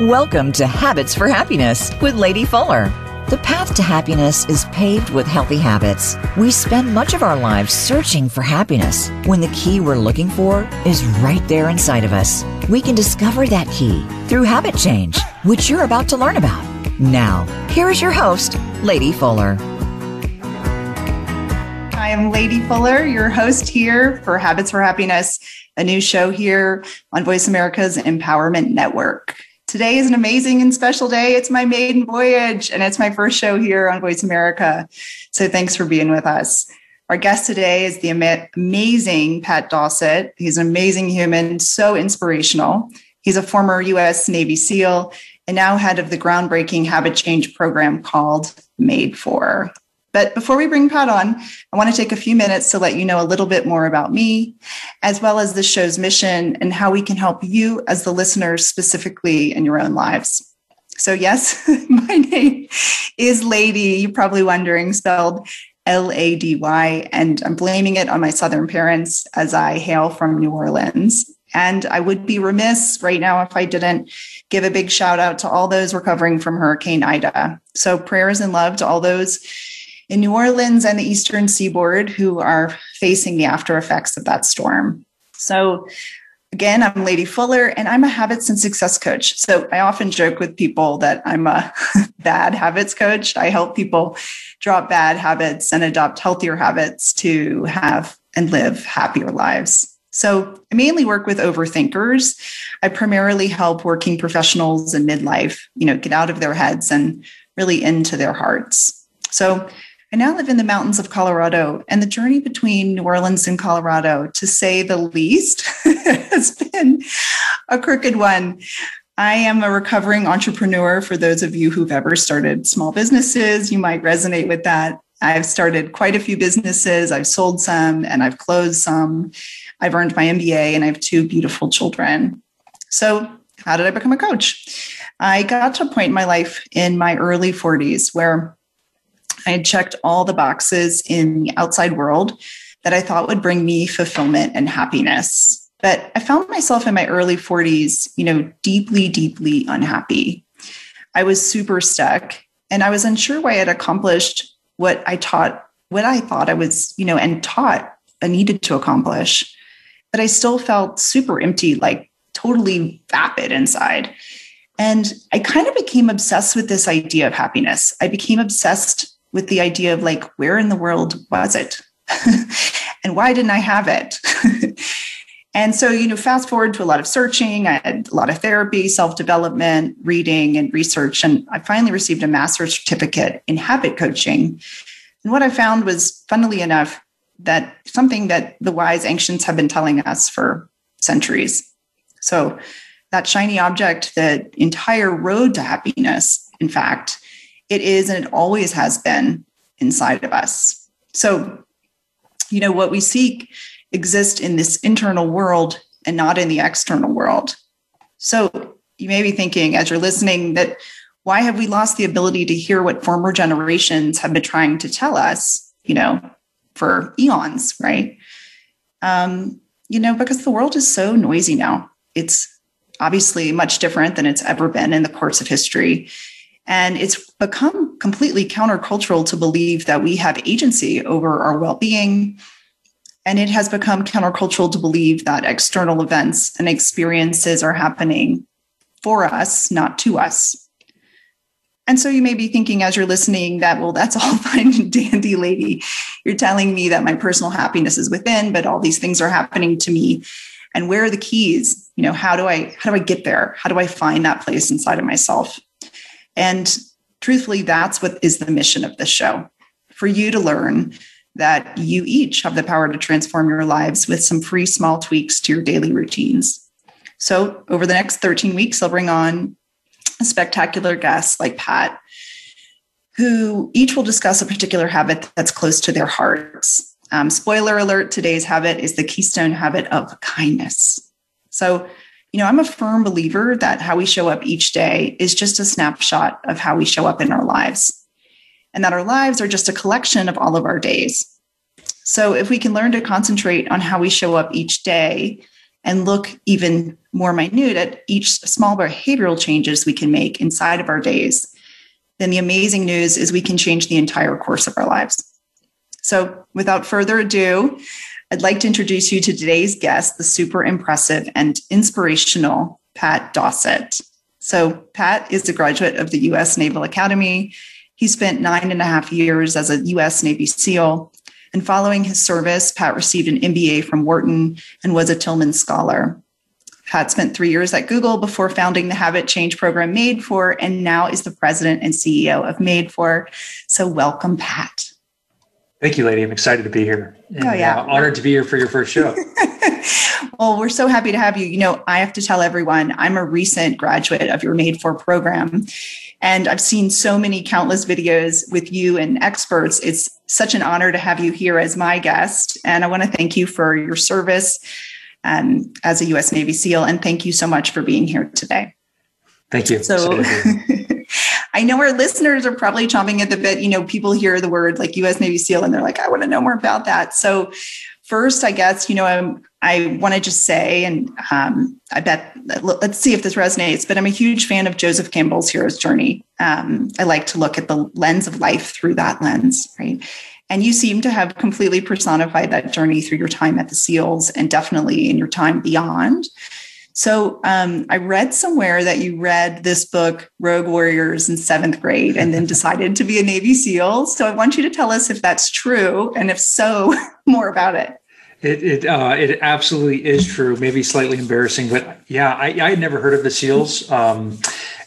Welcome to Habits for Happiness with Lady Fuller. The path to happiness is paved with healthy habits. We spend much of our lives searching for happiness when the key we're looking for is right there inside of us. We can discover that key through habit change, which you're about to learn about. Now, here is your host, Lady Fuller. I am Lady Fuller, your host here for Habits for Happiness, a new show here on Voice America's Empowerment Network. Today is an amazing and special day. It's my maiden voyage and it's my first show here on Voice America. So thanks for being with us. Our guest today is the amazing Pat Dossett. He's an amazing human, so inspirational. He's a former US Navy SEAL and now head of the groundbreaking habit change program called Made For. But before we bring Pat on, I want to take a few minutes to let you know a little bit more about me, as well as the show's mission and how we can help you as the listeners specifically in your own lives. So, yes, my name is Lady. You're probably wondering, spelled L A D Y, and I'm blaming it on my Southern parents as I hail from New Orleans. And I would be remiss right now if I didn't give a big shout out to all those recovering from Hurricane Ida. So, prayers and love to all those in New Orleans and the Eastern Seaboard who are facing the after effects of that storm. So, again, I'm Lady Fuller and I'm a habits and success coach. So, I often joke with people that I'm a bad habits coach. I help people drop bad habits and adopt healthier habits to have and live happier lives. So, I mainly work with overthinkers. I primarily help working professionals in midlife, you know, get out of their heads and really into their hearts. So, I now live in the mountains of Colorado, and the journey between New Orleans and Colorado, to say the least, has been a crooked one. I am a recovering entrepreneur. For those of you who've ever started small businesses, you might resonate with that. I've started quite a few businesses. I've sold some and I've closed some. I've earned my MBA and I have two beautiful children. So, how did I become a coach? I got to a point in my life in my early 40s where I had checked all the boxes in the outside world that I thought would bring me fulfillment and happiness. But I found myself in my early 40s, you know, deeply, deeply unhappy. I was super stuck and I was unsure why I had accomplished what I taught, what I thought I was, you know, and taught I needed to accomplish. But I still felt super empty, like totally vapid inside. And I kind of became obsessed with this idea of happiness. I became obsessed with the idea of like, where in the world was it? and why didn't I have it? and so, you know, fast forward to a lot of searching, I had a lot of therapy, self development, reading, and research. And I finally received a master's certificate in habit coaching. And what I found was, funnily enough, that something that the wise ancients have been telling us for centuries. So, that shiny object, the entire road to happiness, in fact, it is and it always has been inside of us. So, you know, what we seek exists in this internal world and not in the external world. So, you may be thinking as you're listening that why have we lost the ability to hear what former generations have been trying to tell us, you know, for eons, right? Um, you know, because the world is so noisy now. It's obviously much different than it's ever been in the course of history. And it's become completely countercultural to believe that we have agency over our well being. And it has become countercultural to believe that external events and experiences are happening for us, not to us. And so you may be thinking as you're listening that, well, that's all fine and dandy, lady. You're telling me that my personal happiness is within, but all these things are happening to me. And where are the keys? You know, how do I how do I get there? How do I find that place inside of myself? And truthfully, that's what is the mission of this show for you to learn that you each have the power to transform your lives with some free small tweaks to your daily routines. So, over the next 13 weeks, I'll bring on spectacular guests like Pat, who each will discuss a particular habit that's close to their hearts. Um, spoiler alert today's habit is the keystone habit of kindness. So, you know, I'm a firm believer that how we show up each day is just a snapshot of how we show up in our lives, and that our lives are just a collection of all of our days. So, if we can learn to concentrate on how we show up each day and look even more minute at each small behavioral changes we can make inside of our days, then the amazing news is we can change the entire course of our lives. So, without further ado, I'd like to introduce you to today's guest, the super impressive and inspirational Pat Dossett. So, Pat is a graduate of the U.S. Naval Academy. He spent nine and a half years as a U.S. Navy SEAL. And following his service, Pat received an MBA from Wharton and was a Tillman Scholar. Pat spent three years at Google before founding the Habit Change program Made For, and now is the president and CEO of Made For. So, welcome, Pat. Thank you, lady. I'm excited to be here. And, oh, yeah. Uh, honored to be here for your first show. well, we're so happy to have you. You know, I have to tell everyone I'm a recent graduate of your Made For program. And I've seen so many countless videos with you and experts. It's such an honor to have you here as my guest. And I want to thank you for your service um, as a U.S. Navy SEAL. And thank you so much for being here today. Thank you. So I know our listeners are probably chomping at the bit. You know, people hear the word like U.S. Navy SEAL and they're like, I want to know more about that. So first, I guess, you know, I'm, I want to just say, and um, I bet, let's see if this resonates, but I'm a huge fan of Joseph Campbell's hero's journey. Um, I like to look at the lens of life through that lens, right? And you seem to have completely personified that journey through your time at the SEALs and definitely in your time beyond. So um, I read somewhere that you read this book, Rogue Warriors, in seventh grade and then decided to be a Navy SEAL. So I want you to tell us if that's true. And if so, more about it. It it uh, it absolutely is true. Maybe slightly embarrassing, but yeah, I, I had never heard of the SEALs um,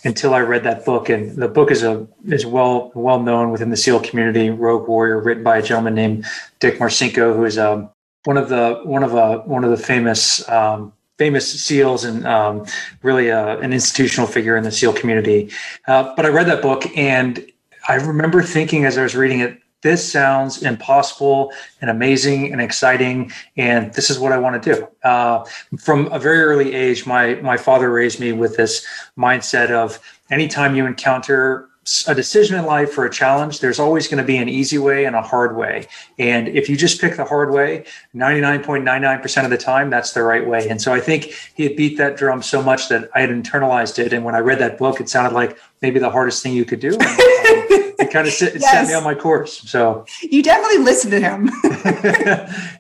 until I read that book. And the book is a is well well known within the SEAL community. Rogue Warrior, written by a gentleman named Dick Marcinko, who is um, one of the one of a one of the famous um, famous SEALs and um, really a, an institutional figure in the SEAL community. Uh, but I read that book and I remember thinking as I was reading it, this sounds impossible and amazing and exciting and this is what i want to do uh, from a very early age my my father raised me with this mindset of anytime you encounter a decision in life or a challenge, there's always going to be an easy way and a hard way. And if you just pick the hard way, 99.99% of the time, that's the right way. And so I think he had beat that drum so much that I had internalized it. And when I read that book, it sounded like maybe the hardest thing you could do. And, um, it kind of set, yes. set me on my course. So you definitely listened to him.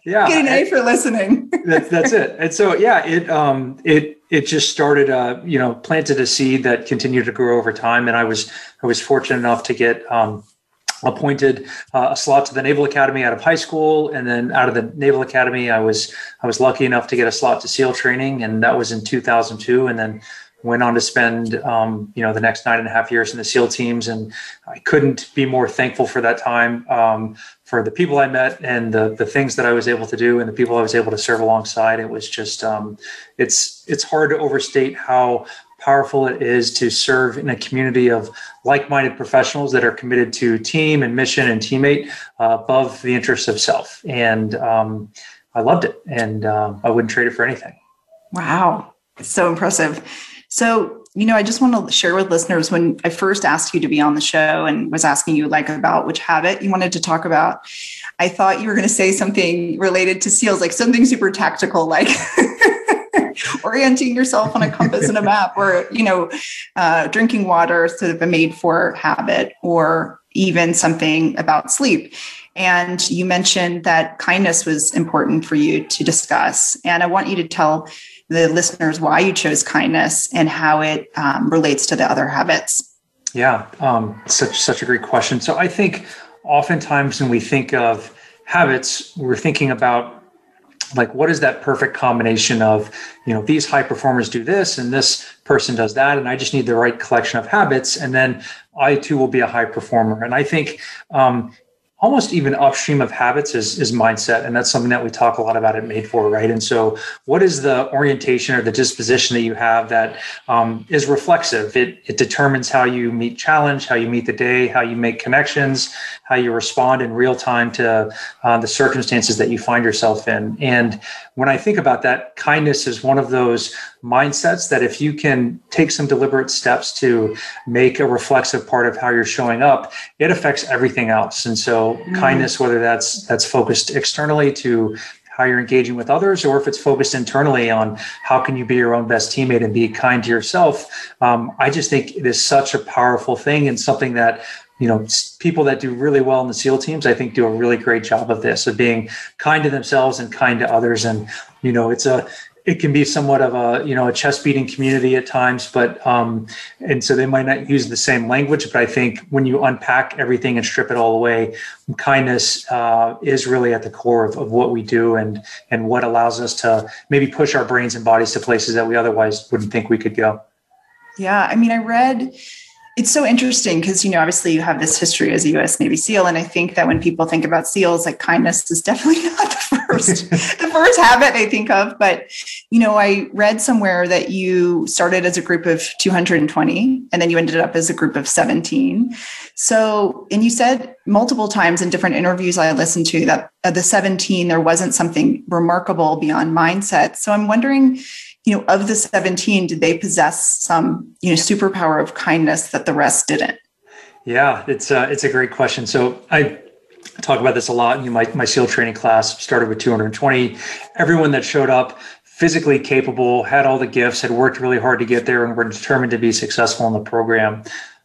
yeah. Get an A for listening. that, that's it. And so, yeah, it, um, it, it just started, uh, you know, planted a seed that continued to grow over time. And I was, I was fortunate enough to get, um, appointed uh, a slot to the Naval Academy out of high school, and then out of the Naval Academy, I was I was lucky enough to get a slot to SEAL training, and that was in 2002. And then went on to spend um, you know the next nine and a half years in the SEAL teams, and I couldn't be more thankful for that time, um, for the people I met and the the things that I was able to do and the people I was able to serve alongside. It was just um, it's it's hard to overstate how powerful it is to serve in a community of like-minded professionals that are committed to team and mission and teammate uh, above the interests of self. And um, I loved it, and uh, I wouldn't trade it for anything. Wow, it's so impressive. So, you know, I just want to share with listeners when I first asked you to be on the show and was asking you like about which habit you wanted to talk about, I thought you were going to say something related to SEALs, like something super tactical, like orienting yourself on a compass and a map, or, you know, uh, drinking water sort of a made for habit, or even something about sleep. And you mentioned that kindness was important for you to discuss. And I want you to tell the listeners why you chose kindness and how it um, relates to the other habits. Yeah, um, such such a great question. So I think oftentimes when we think of habits, we're thinking about like what is that perfect combination of you know these high performers do this and this person does that and i just need the right collection of habits and then i too will be a high performer and i think um, almost even upstream of habits is, is mindset. And that's something that we talk a lot about at Made For, right? And so, what is the orientation or the disposition that you have that um, is reflexive? It, it determines how you meet challenge, how you meet the day, how you make connections, how you respond in real time to uh, the circumstances that you find yourself in. And when I think about that, kindness is one of those mindsets that if you can take some deliberate steps to make a reflexive part of how you're showing up, it affects everything else. And so mm. kindness, whether that's that's focused externally to how you're engaging with others, or if it's focused internally on how can you be your own best teammate and be kind to yourself. Um, I just think it is such a powerful thing and something that you know people that do really well in the seal teams i think do a really great job of this of being kind to themselves and kind to others. And you know it's a it can be somewhat of a you know a chest beating community at times but um and so they might not use the same language but i think when you unpack everything and strip it all away kindness uh, is really at the core of, of what we do and and what allows us to maybe push our brains and bodies to places that we otherwise wouldn't think we could go. Yeah i mean i read it's so interesting because you know obviously you have this history as a U.S. Navy SEAL, and I think that when people think about SEALs, like kindness is definitely not the first the first habit they think of. But you know, I read somewhere that you started as a group of 220, and then you ended up as a group of 17. So, and you said multiple times in different interviews I listened to that uh, the 17 there wasn't something remarkable beyond mindset. So I'm wondering you know, of the 17, did they possess some, you know, superpower of kindness that the rest didn't? Yeah, it's a, it's a great question. So I talk about this a lot. You know, my, my SEAL training class started with 220. Everyone that showed up physically capable, had all the gifts, had worked really hard to get there, and were determined to be successful in the program.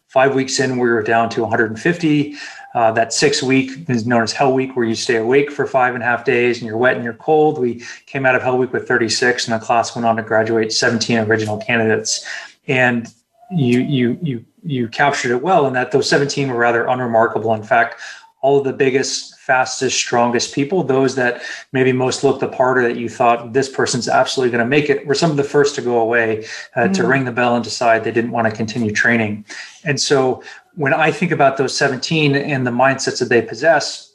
Five weeks in, we were down to 150. Uh, that six week is known as Hell Week, where you stay awake for five and a half days and you're wet and you're cold. We came out of Hell Week with 36, and the class went on to graduate 17 original candidates. And you you you you captured it well in that those 17 were rather unremarkable. In fact, all of the biggest, fastest, strongest people, those that maybe most looked the part or that you thought this person's absolutely going to make it, were some of the first to go away uh, mm. to ring the bell and decide they didn't want to continue training. And so when I think about those 17 and the mindsets that they possess,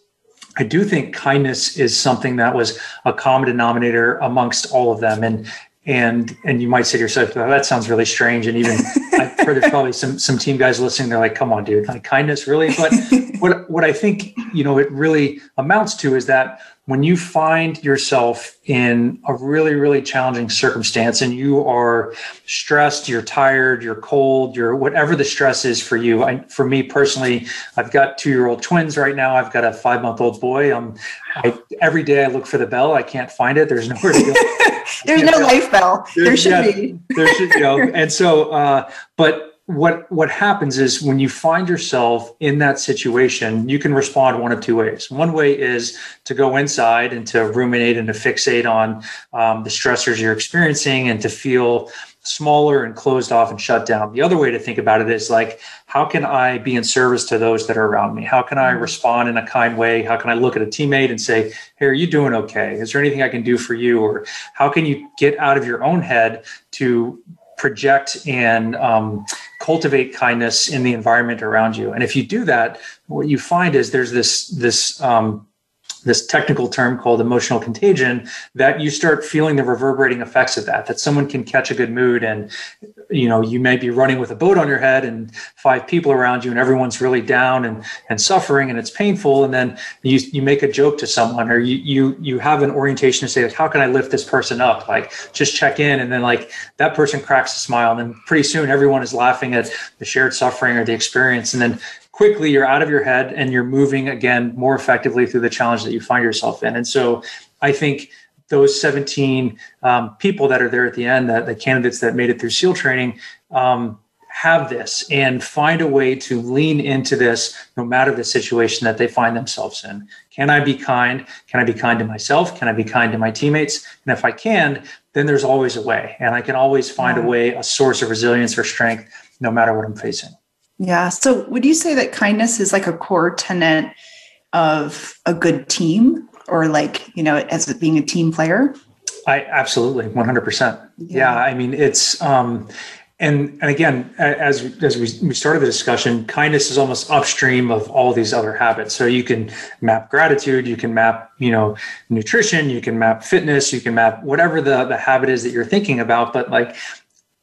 I do think kindness is something that was a common denominator amongst all of them. And and and you might say to yourself, oh, that sounds really strange. And even I've heard there's probably some some team guys listening, they're like, come on, dude, like kindness, really? But what what I think, you know, it really amounts to is that when you find yourself in a really really challenging circumstance and you are stressed you're tired you're cold you're whatever the stress is for you. I, for me personally i've got two year old twins right now. I've got a five month old boy. Um, I, every day i look for the bell. I can't find it. There's nowhere to go. There's no life bell. There should yeah, be. there should you know and so uh, but what what happens is when you find yourself in that situation you can respond one of two ways. One way is to go inside and to ruminate and to fixate on um, the stressors you're experiencing and to feel smaller and closed off and shut down. The other way to think about it is like how can i be in service to those that are around me? How can i mm-hmm. respond in a kind way? How can i look at a teammate and say hey are you doing okay? Is there anything i can do for you? Or how can you get out of your own head to project and um, cultivate kindness in the environment around you. And if you do that, what you find is there's this this um, this technical term called emotional contagion that you start feeling the reverberating effects of that that someone can catch a good mood and you know you may be running with a boat on your head and five people around you and everyone's really down and and suffering and it's painful. And then you you make a joke to someone or you you you have an orientation to say like how can i lift this person up? Like just check in. And then like that person cracks a smile and then pretty soon everyone is laughing at the shared suffering or the experience. And then quickly you're out of your head and you're moving again more effectively through the challenge that you find yourself in and so i think those 17 um, people that are there at the end, that the candidates that made it through SEAL training, um, have this and find a way to lean into this no matter the situation that they find themselves in. Can I be kind? Can I be kind to myself? Can I be kind to my teammates? And if I can, then there's always a way. And I can always find a way, a source of resilience or strength, no matter what I'm facing. Yeah. So would you say that kindness is like a core tenet of a good team? or like you know as being a team player? I absolutely. 100% yeah, yeah. I mean it's um and and again as as we, we started the discussion kindness is almost upstream of all these other habits. So you can map gratitude you can map you know nutrition you can map fitness you can map whatever the the habit is that you're thinking about. But like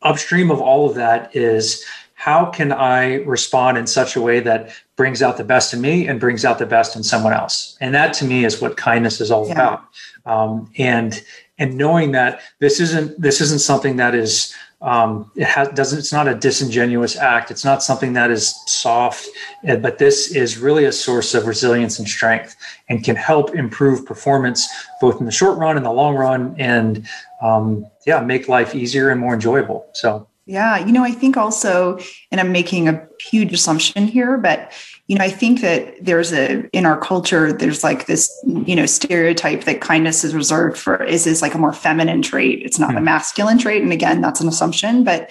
upstream of all of that is how can I respond in such a way that brings out the best in me and brings out the best in someone else? And that to me is what kindness is all yeah. about. Um, and and knowing that this isn't this isn't something that is um, it has, doesn't it's not a disingenuous act it's not something that is soft eh, but this is really a source of resilience and strength and can help improve performance both in the short run and the long run and um, yeah make life easier and more enjoyable so yeah you know i think also and i'm making a huge assumption here but you know i think that there's a in our culture there's like this you know stereotype that kindness is reserved for is is like a more feminine trait it's not mm. a masculine trait and again that's an assumption but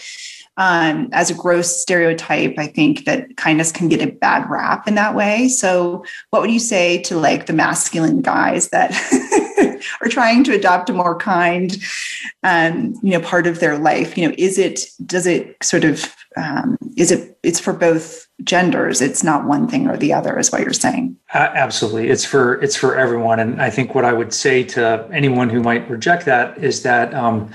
um, as a gross stereotype i think that kindness can get a bad rap in that way. So what would you say to like the masculine guys that are trying to adopt a more kind um, you know part of their life? You know is it does it sort of um, is it it's for both genders. It's not one thing or the other is what you're saying. Uh, absolutely. It's for it's for everyone. And i think what i would say to anyone who might reject that is that um,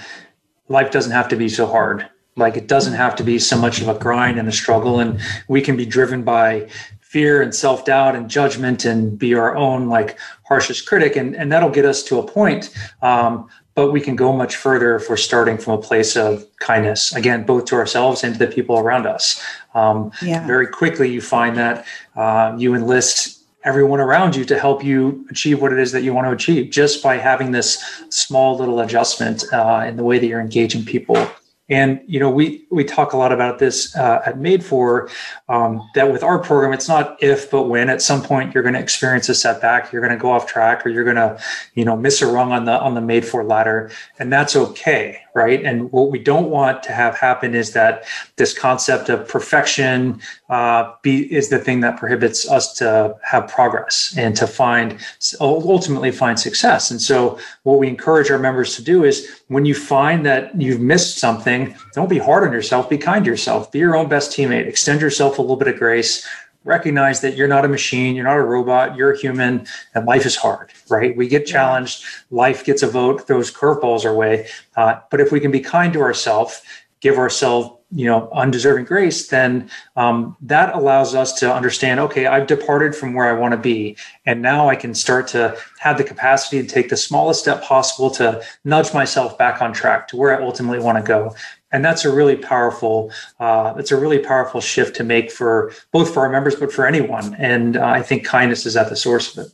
life doesn't have to be so hard like it doesn't have to be so much of a grind and a struggle and we can be driven by fear and self-doubt and judgment and be our own like harshest critic and, and that'll get us to a point um, but we can go much further if we're starting from a place of kindness again both to ourselves and to the people around us um, yeah. very quickly you find that uh, you enlist everyone around you to help you achieve what it is that you want to achieve just by having this small little adjustment uh, in the way that you're engaging people and you know, we we talk a lot about this uh, at Made for um, that with our program, it's not if but when. At some point, you're going to experience a setback, you're going to go off track, or you're going to you know miss a rung on the on the Made for ladder, and that's okay right? And what we don't want to have happen is that this concept of perfection uh, be, is the thing that prohibits us to have progress and to find ultimately find success. And so, what we encourage our members to do is when you find that you've missed something, don't be hard on yourself. Be kind to yourself. Be your own best teammate. Extend yourself a little bit of grace recognize that you're not a machine, you're not a robot, you're a human, and life is hard, right? We get challenged, life gets a vote, throws curveballs our way. Uh, but if we can be kind to ourselves, give ourselves you know undeserving grace then um, that allows us to understand okay i've departed from where i want to be and now i can start to have the capacity to take the smallest step possible to nudge myself back on track to where i ultimately want to go. And that's a really powerful uh, it's a really powerful shift to make for both for our members but for anyone and uh, i think kindness is at the source of it.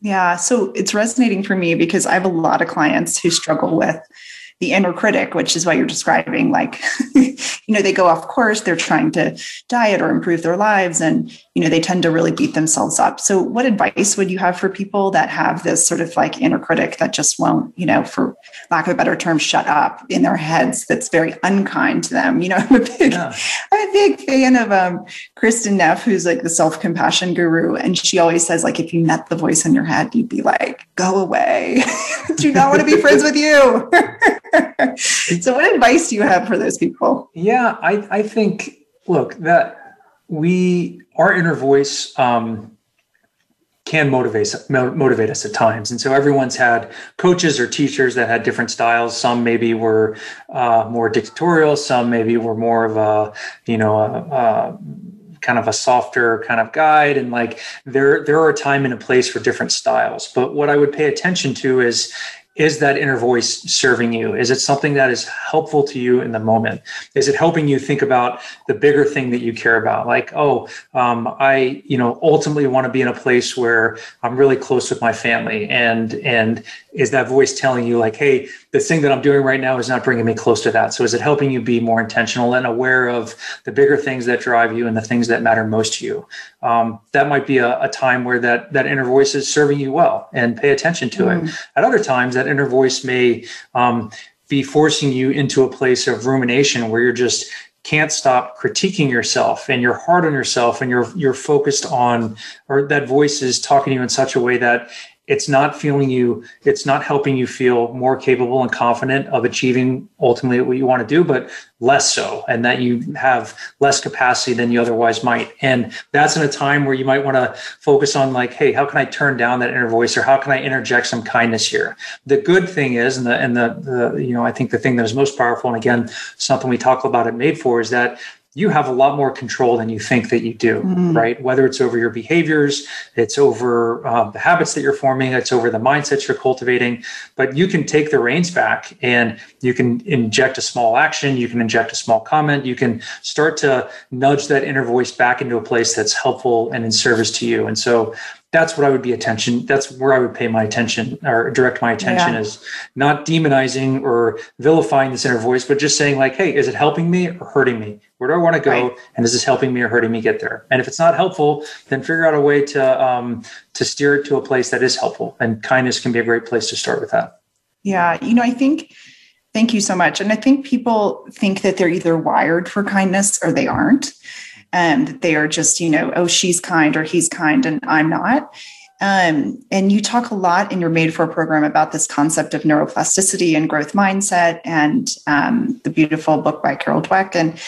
Yeah so it's resonating for me because i have a lot of clients who struggle with the inner critic, which is what you're describing. Like, you know, they go off course, they're trying to diet or improve their lives, and, you know, they tend to really beat themselves up. So, what advice would you have for people that have this sort of like inner critic that just won't, you know, for lack of a better term, shut up in their heads that's very unkind to them? You know, I'm a big, yeah. I'm a big fan of um, Kristin Neff, who's like the self compassion guru. And she always says, like, if you met the voice in your head, you'd be like, go away. Do not want to be friends with you. so what advice do you have for those people yeah i i think look that we our inner voice um, can motivate motivate us at times. And so everyone's had coaches or teachers that had different styles. Some maybe were uh, more dictatorial. Some maybe were more of a you know a, a kind of a softer kind of guide. And like there there are a time and a place for different styles. But what i would pay attention to is is that inner voice serving you? Is it something that is helpful to you in the moment? Is it helping you think about the bigger thing that you care about? Like, oh, um, I, you know, ultimately want to be in a place where I'm really close with my family, and and is that voice telling you like, hey, the thing that I'm doing right now is not bringing me close to that? So is it helping you be more intentional and aware of the bigger things that drive you and the things that matter most to you? Um, that might be a, a, time where that that inner voice is serving you well, and pay attention to mm. it. At other times, that inner voice may um, be forcing you into a place of rumination where you're just can't stop critiquing yourself and you're hard on yourself and you're you're focused on or that voice is talking to you in such a way that it's not feeling you it's not helping you feel more capable and confident of achieving ultimately what you want to do but less so and that you have less capacity than you otherwise might. And that's in a time where you might want to focus on like hey how can i turn down that inner voice or how can i interject some kindness here? The good thing is and the and the, the you know i think the thing that is most powerful and again something we talk about at made for is that you have a lot more control than you think that you do, mm. right? Whether it's over your behaviors, it's over uh, the habits that you're forming, it's over the mindsets you're cultivating. But you can take the reins back and you can inject a small action, you can inject a small comment, you can start to nudge that inner voice back into a place that's helpful and in service to you. And so that's what I would be attention. That's where I would pay my attention or direct my attention yeah. is not demonizing or vilifying this inner voice, but just saying like, Hey, is it helping me or hurting me? Where do I want to go? Right. And is this helping me or hurting me get there? And if it's not helpful, then figure out a way to, um, to steer it to a place that is helpful and kindness can be a great place to start with that. Yeah. You know, I think, thank you so much. And I think people think that they're either wired for kindness or they aren't and um, they are just, you know, oh, she's kind or he's kind and I'm not. Um, and you talk a lot in your Made for program about this concept of neuroplasticity and growth mindset and um, the beautiful book by Carol Dweck. And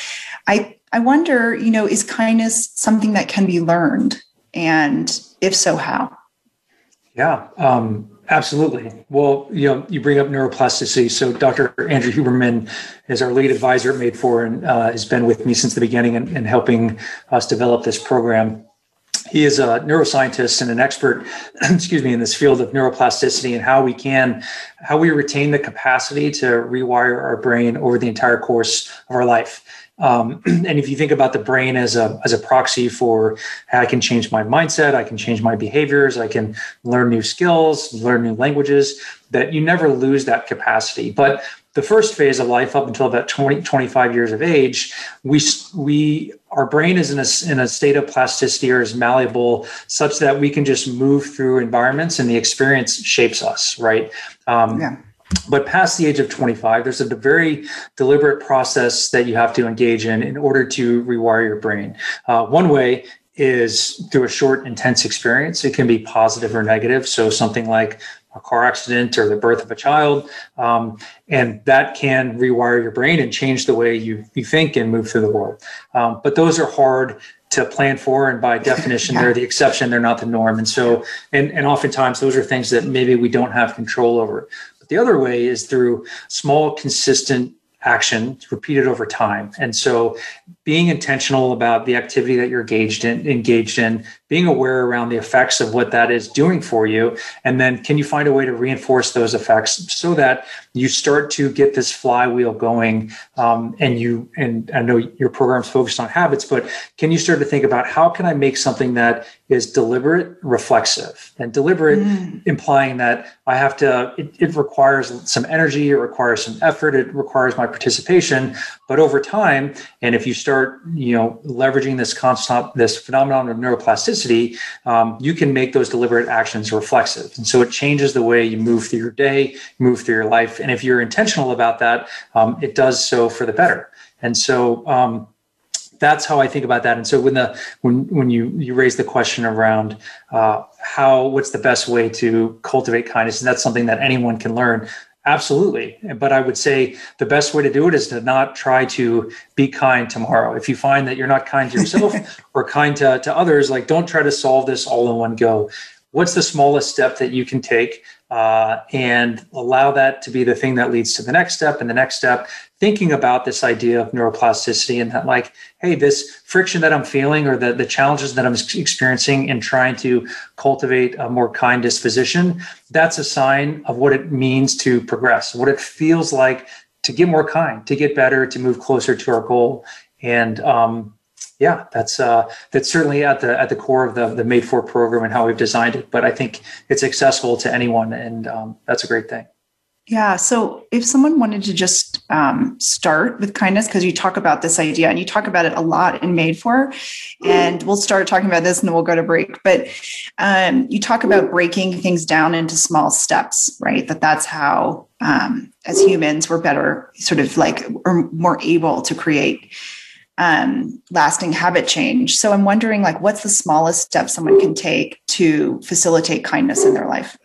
I, I wonder, you know, is kindness something that can be learned? And if so, how? Yeah. Um, Absolutely. Well, you know, you bring up neuroplasticity. So Dr. Andrew Huberman is our lead advisor at Made For and uh, has been with me since the beginning and, and helping us develop this program. He is a neuroscientist and an expert, excuse me, in this field of neuroplasticity and how we can, how we retain the capacity to rewire our brain over the entire course of our life. Um, and if you think about the brain as a as a proxy for I can change my mindset, I can change my behaviors, I can learn new skills, learn new languages, that you never lose that capacity. But the first phase of life up until about 20 25 years of age we we our brain is in a, in a state of plasticity or is malleable such that we can just move through environments and the experience shapes us right um, yeah but past the age of 25, there's a very deliberate process that you have to engage in in order to rewire your brain. Uh, one way is through a short, intense experience. It can be positive or negative. So something like a car accident or the birth of a child. Um, and that can rewire your brain and change the way you, you think and move through the world. Um, but those are hard to plan for. And by definition, yeah. they're the exception, they're not the norm. And so, and, and oftentimes those are things that maybe we don't have control over. The other way is through small, consistent action repeated over time. And so being intentional about the activity that you're engaged in, engaged in, being aware around the effects of what that is doing for you. And then can you find a way to reinforce those effects so that you start to get this flywheel going um, and you, and I know your program's focused on habits, but can you start to think about how can I make something that is deliberate, reflexive and deliberate, mm. implying that I have to, it, it requires some energy, it requires some effort, it requires my participation, but over time, and if you start, you know, leveraging this constant, this phenomenon of neuroplasticity, um, you can make those deliberate actions reflexive. And so it changes the way you move through your day, move through your life. And if you're intentional about that, um, it does so for the better. And so, um, that's how I think about that. And so when the when when you you raise the question around uh, how what's the best way to cultivate kindness, and that's something that anyone can learn. Absolutely. But I would say the best way to do it is to not try to be kind tomorrow. If you find that you're not kind to yourself or kind to, to others, like don't try to solve this all in one go. What's the smallest step that you can take uh, and allow that to be the thing that leads to the next step and the next step thinking about this idea of neuroplasticity and that like hey this friction that i'm feeling or the, the challenges that i'm experiencing in trying to cultivate a more kind disposition that's a sign of what it means to progress what it feels like to get more kind to get better to move closer to our goal. And um, yeah, that's uh, that's certainly at the at the core of the the Made For program and how we've designed it. But I think it's accessible to anyone, and um, that's a great thing. Yeah. So if someone wanted to just um, start with kindness, because you talk about this idea and you talk about it a lot in Made For, and we'll start talking about this and then we'll go to break. But um, you talk about breaking things down into small steps, right? That that's how, um, as humans, we're better, sort of like, or more able to create um, lasting habit change. So I'm wondering, like, what's the smallest step someone can take to facilitate kindness in their life?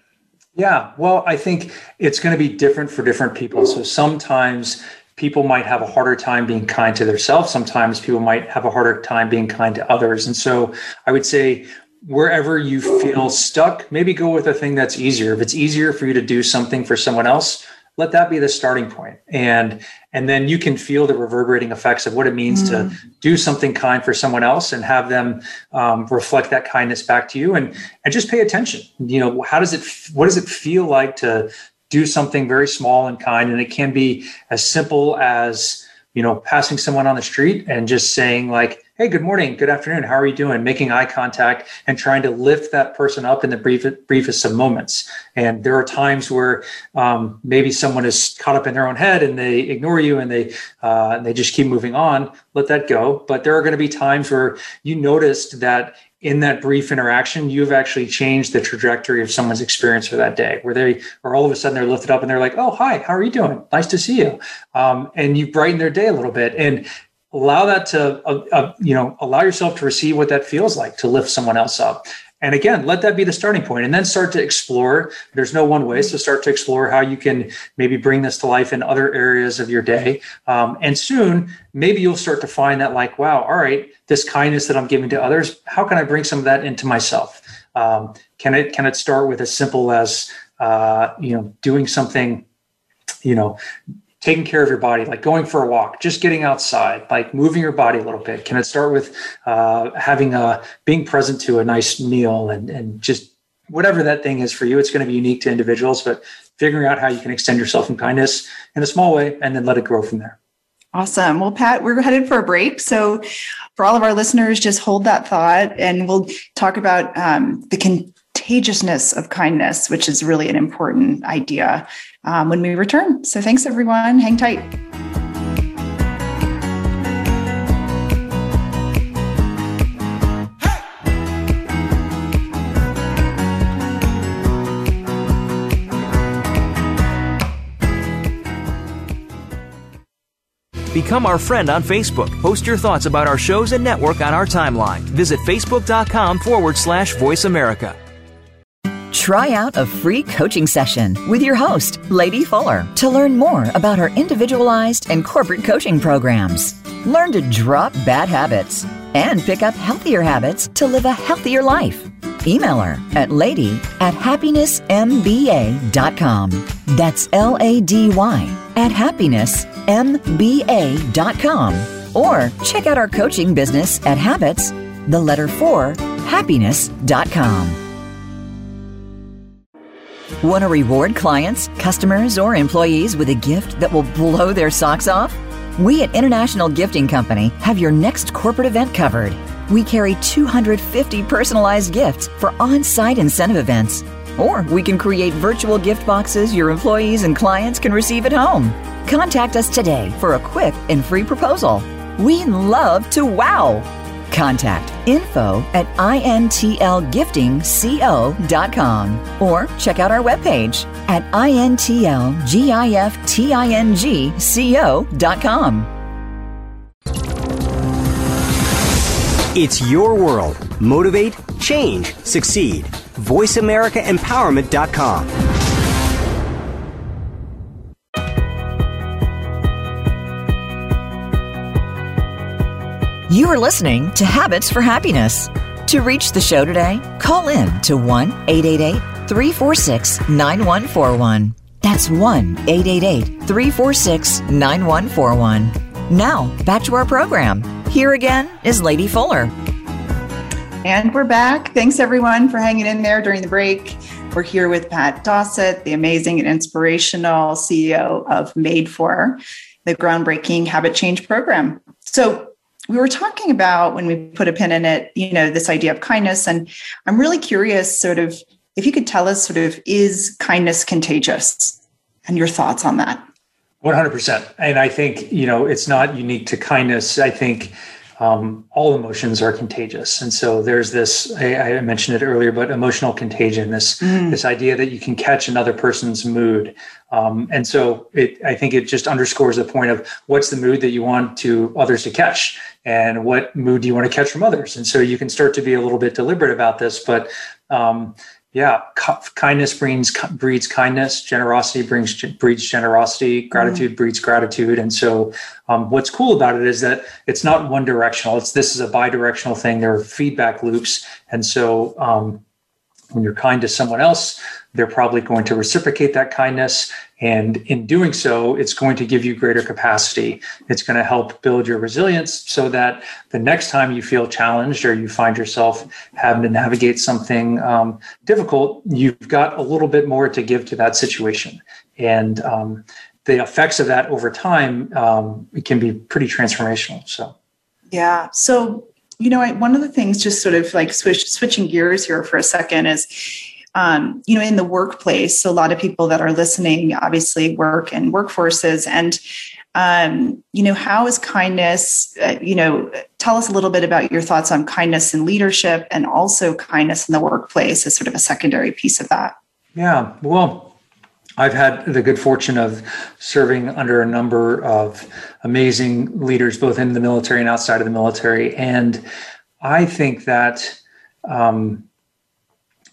Yeah, well, I think it's going to be different for different people. So sometimes people might have a harder time being kind to themselves. Sometimes people might have a harder time being kind to others. And so I would say wherever you feel stuck, maybe go with a thing that's easier. If it's easier for you to do something for someone else, let that be the starting point. And and then you can feel the reverberating effects of what it means mm. to do something kind for someone else and have them um, reflect that kindness back to you. And and just pay attention. You know how does it what does it feel like to do something very small and kind? And it can be as simple as you know, passing someone on the street and just saying like, "Hey, good morning, good afternoon, how are you doing?" Making eye contact and trying to lift that person up in the brief, briefest of moments. And there are times where um, maybe someone is caught up in their own head and they ignore you and they uh, and they just keep moving on. Let that go. But there are going to be times where you noticed that in that brief interaction, you've actually changed the trajectory of someone's experience for that day, where they are all of a sudden they're lifted up and they're like, "Oh, hi, how are you doing? Nice to see you," um, and you brighten their day a little bit, and allow that to, uh, uh, you know, allow yourself to receive what that feels like to lift someone else up. And again, let that be the starting point and then start to explore. There's no one way. So start to explore how you can maybe bring this to life in other areas of your day. Um, and soon, maybe you'll start to find that, like, wow, all right, this kindness that I'm giving to others, how can I bring some of that into myself? Um, can it can it start with as simple as uh, you know doing something, you know, taking care of your body, like going for a walk, just getting outside, like moving your body a little bit? Can it start with uh, having a being present to a nice meal and and just whatever that thing is for you? It's going to be unique to individuals, but figuring out how you can extend yourself in kindness in a small way and then let it grow from there. Awesome. Well, Pat, we're headed for a break. So, for all of our listeners, just hold that thought and we'll talk about um, the contagiousness of kindness, which is really an important idea um, when we return. So thanks, everyone. Hang tight. Become our friend on Facebook. Post your thoughts about our shows and network on our timeline. Visit facebook.com forward slash voice America. Try out a free coaching session with your host, Lady Fuller, to learn more about her individualized and corporate coaching programs. Learn to drop bad habits and pick up healthier habits to live a healthier life. Email her at lady at happinessmba.com. That's L A D Y at happinessmba.com. Or check out our coaching business at habits, the letter 4, happiness.com. Want to reward clients, customers, or employees with a gift that will blow their socks off? We at International Gifting Company have your next corporate event covered. We carry 250 personalized gifts for on site incentive events. Or we can create virtual gift boxes your employees and clients can receive at home. Contact us today for a quick and free proposal. We love to wow! Contact info at intlgiftingco.com or check out our webpage at intlgiftingco.com. It's your world. Motivate, change, succeed. VoiceAmericaEmpowerment.com. You are listening to Habits for Happiness. To reach the show today, call in to 1 888 346 9141. That's 1 888 346 9141. Now, back to our program. Here again is Lady Fuller. And we're back. Thanks everyone for hanging in there during the break. We're here with Pat Dossett, the amazing and inspirational CEO of Made For, the groundbreaking habit change program. So, we were talking about when we put a pin in it, you know, this idea of kindness. And I'm really curious, sort of, if you could tell us, sort of, is kindness contagious and your thoughts on that? 100%. And I think, you know, it's not unique to kindness. I think um, all emotions are contagious. And so there's this, I, I mentioned it earlier, but emotional contagion, this, mm. this idea that you can catch another person's mood. Um, and so it, I think it just underscores the point of what's the mood that you want to others to catch and what mood do you want to catch from others. And so you can start to be a little bit deliberate about this, but um, yeah, kindness breeds breeds kindness. Generosity brings breeds generosity. Gratitude mm. breeds gratitude. And so, um, what's cool about it is that it's not one directional. It's this is a bi-directional thing. There are feedback loops, and so um, when you're kind to someone else, they're probably going to reciprocate that kindness, And in doing so, it's going to give you greater capacity. It's going to help build your resilience so that the next time you feel challenged or you find yourself having to navigate something um, difficult, you've got a little bit more to give to that situation. And um, the effects of that over time um, can be pretty transformational. So, yeah. So, you know, I, one of the things, just sort of like switch, switching gears here for a second, is um, you know, in the workplace. So, a lot of people that are listening obviously work in workforces, and um, you know, how is kindness? Uh, you know, tell us a little bit about your thoughts on kindness in leadership, and also kindness in the workplace as sort of a secondary piece of that. Yeah. Well, I've had the good fortune of serving under a number of amazing leaders, both in the military and outside of the military. And I think that um,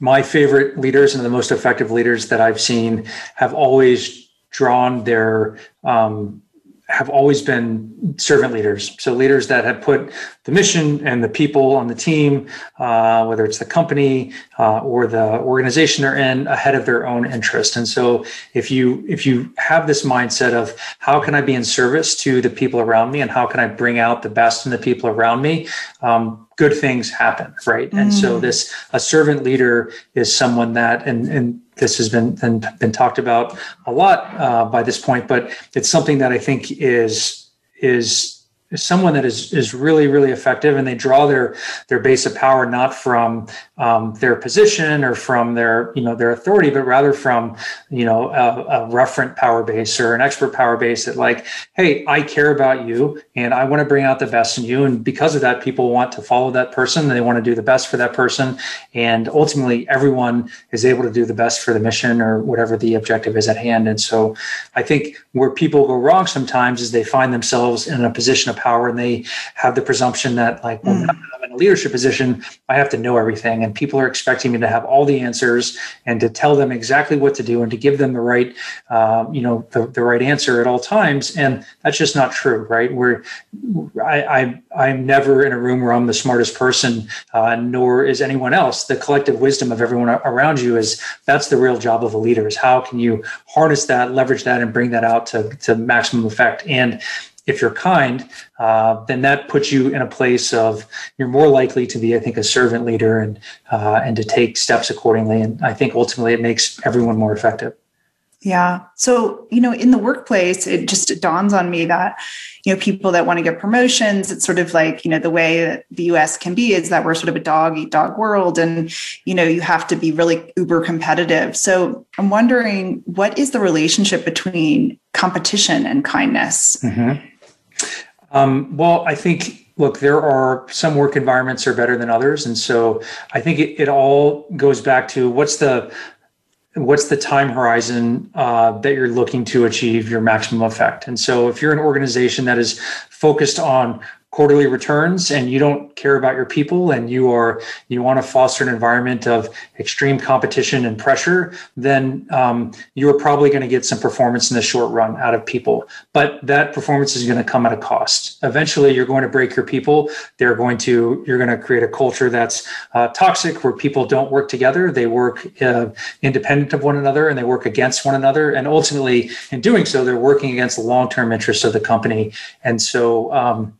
my favorite leaders and the most effective leaders that I've seen have always drawn their um, have always been servant leaders. So leaders that have put the mission and the people on the team, uh, whether it's the company uh, or the organization they're in, ahead of their own interest. And so if you if you have this mindset of how can I be in service to the people around me and how can I bring out the best in the people around me, um, good things happen, right? Mm. And so mm. this a servant leader is someone that and and this has been been, been talked about a lot uh, by this point, but it's something that I think is is is someone that is is really really effective and they draw their their base of power not from um, their position or from their you know their authority but rather from you know a, a, referent power base or an expert power base that like hey i care about you and i want to bring out the best in you and because of that people want to follow that person and they want to do the best for that person and ultimately everyone is able to do the best for the mission or whatever the objective is at hand and so i think where people go wrong sometimes is they find themselves in a position of power and they have the presumption that like well, mm. I'm in a leadership position, I have to know everything, and people are expecting me to have all the answers and to tell them exactly what to do and to give them the right, uh, you know, the, the right answer at all times, and that's just not true, right? Where I, I I'm never in a room where I'm the smartest person, uh, nor is anyone else. The collective wisdom of everyone around you is that's the real job of a leader. Is how can you harness that, leverage that, and bring that out to to maximum effect and if you're kind, uh, then that puts you in a place of you're more likely to be, I think, a servant leader and uh, and to take steps accordingly. And I think ultimately it makes everyone more effective. Yeah. So you know, in the workplace, it just dawns on me that you know people that want to get promotions, it's sort of like you know the way that the U.S. can be is that we're sort of a dog eat dog world, and you know you have to be really uber competitive. So I'm wondering, what is the relationship between competition and kindness? Mm-hmm. Um, well, I think, look, there are some work environments are better than others. And so I think it, it all goes back to what's the what's the time horizon uh, that you're looking to achieve your maximum effect and so if you're an organization that is focused on quarterly returns and you don't care about your people and you are you want to foster an environment of extreme competition and pressure then um, you're probably going to get some performance in the short run out of people. But that performance is going to come at a cost. Eventually you're going to break your people. They're going to you're going to create a culture that's uh, toxic where people don't work together. They work uh, independent of one another and they work against one another. And ultimately in doing so they're working against the long-term interests of the company. And so um,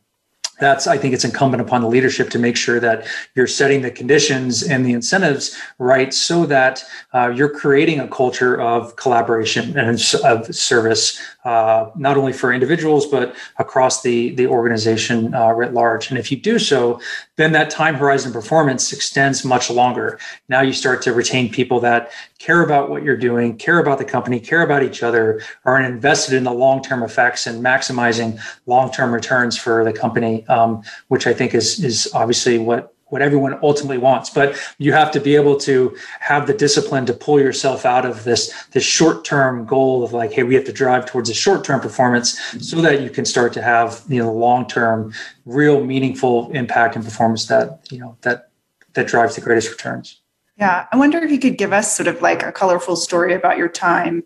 that's i think it's incumbent upon the leadership to make sure that you're setting the conditions and the incentives right so that uh, you're creating a culture of collaboration and of service uh, not only for individuals but across the the organization uh, writ large. And if you do so then that time horizon performance extends much longer. Now you start to retain people that care about what you're doing care about the company care about each other are invested in the long-term effects and maximizing long-term returns for the company um, which I think is is obviously what what everyone ultimately wants. But you have to be able to have the discipline to pull yourself out of this this short term goal of like, hey, we have to drive towards a short term performance so that you can start to have you know long term, real meaningful impact and performance that you know that that drives the greatest returns. Yeah, I wonder if you could give us sort of like a colorful story about your time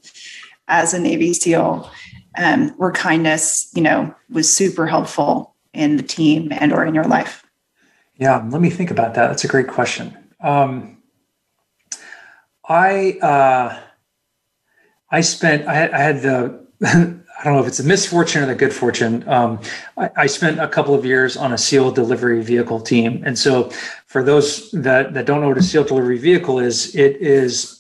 as a Navy SEAL, um, where kindness, you know, was super helpful in the team and or in your life? Yeah, let me think about that. That's a great question. Um, I uh, I spent I had, I had the I don't know if it's a misfortune or the good fortune. Um, I, I, spent a couple of years on a SEAL delivery vehicle team, and so for those that that don't know what a SEAL delivery vehicle is, it is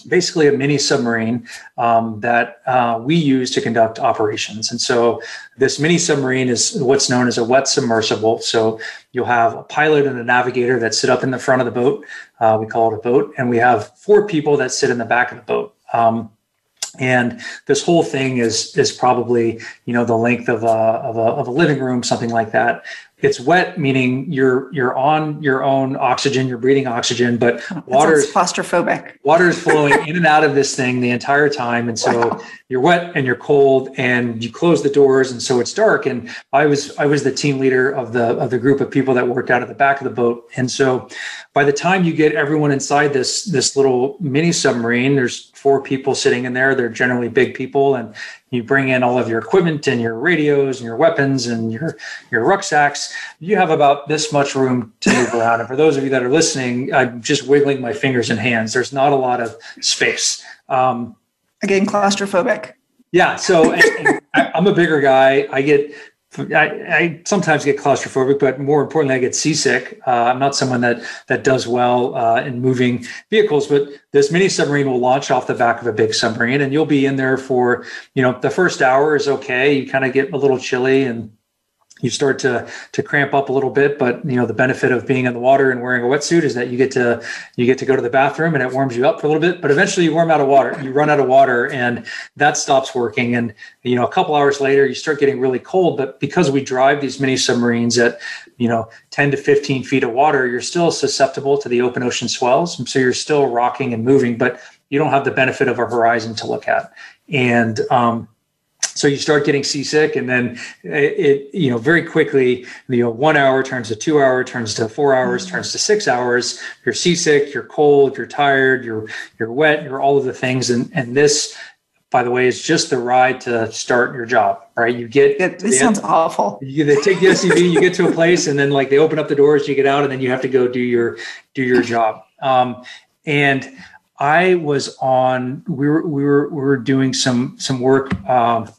basically a mini submarine um, that uh, we use to conduct operations. And so this mini submarine is what's known as a wet submersible. So you'll have a pilot and a navigator that sit up in the front of the boat. Uh, we call it a boat, and we have four people that sit in the back of the boat. Um, and this whole thing is is probably you know the length of a, of a, of a living room something like that it's wet meaning you're you're on your own oxygen you're breathing oxygen but water is claustrophobic water is flowing in and out of this thing the entire time and so wow. you're wet and you're cold and you close the doors and so it's dark and i was i was the team leader of the of the group of people that worked out at the back of the boat and so by the time you get everyone inside this this little mini submarine there's four people sitting in there they're generally big people and you bring in all of your equipment and your radios and your weapons and your your rucksacks. You have about this much room to move around. And for those of you that are listening i'm just wiggling my fingers and hands. There's not a lot of space. Um, again claustrophobic. Yeah so and, and I, i'm a bigger guy. I get I, I, sometimes get claustrophobic, but more importantly, I get seasick. Uh, I'm not someone that that does well uh, in moving vehicles, but this mini submarine will launch off the back of a big submarine, and you'll be in there for you know the first hour is okay. You kind of get a little chilly and you start to to cramp up a little bit but you know the benefit of being in the water and wearing a wetsuit is that you get to you get to go to the bathroom and it warms you up for a little bit but eventually you warm out of water. You run out of water and that stops working. And you know a couple hours later you start getting really cold but because we drive these mini submarines at you know 10 to 15 feet of water you're still susceptible to the open ocean swells. So you're still rocking and moving but you don't have the benefit of a horizon to look at. And um, so you start getting seasick and then it, it, you know very quickly you know one hour turns to two hour turns to four hours mm-hmm. turns to six hours you're seasick you're cold you're tired you're you're wet you're all of the things and and this by the way is just the ride to start your job right you get it, this sounds end, awful you they take the suv you get to a place and then like they open up the doors you get out and then you have to go do your do your job um, and I was on. We were we were we were doing some some work um,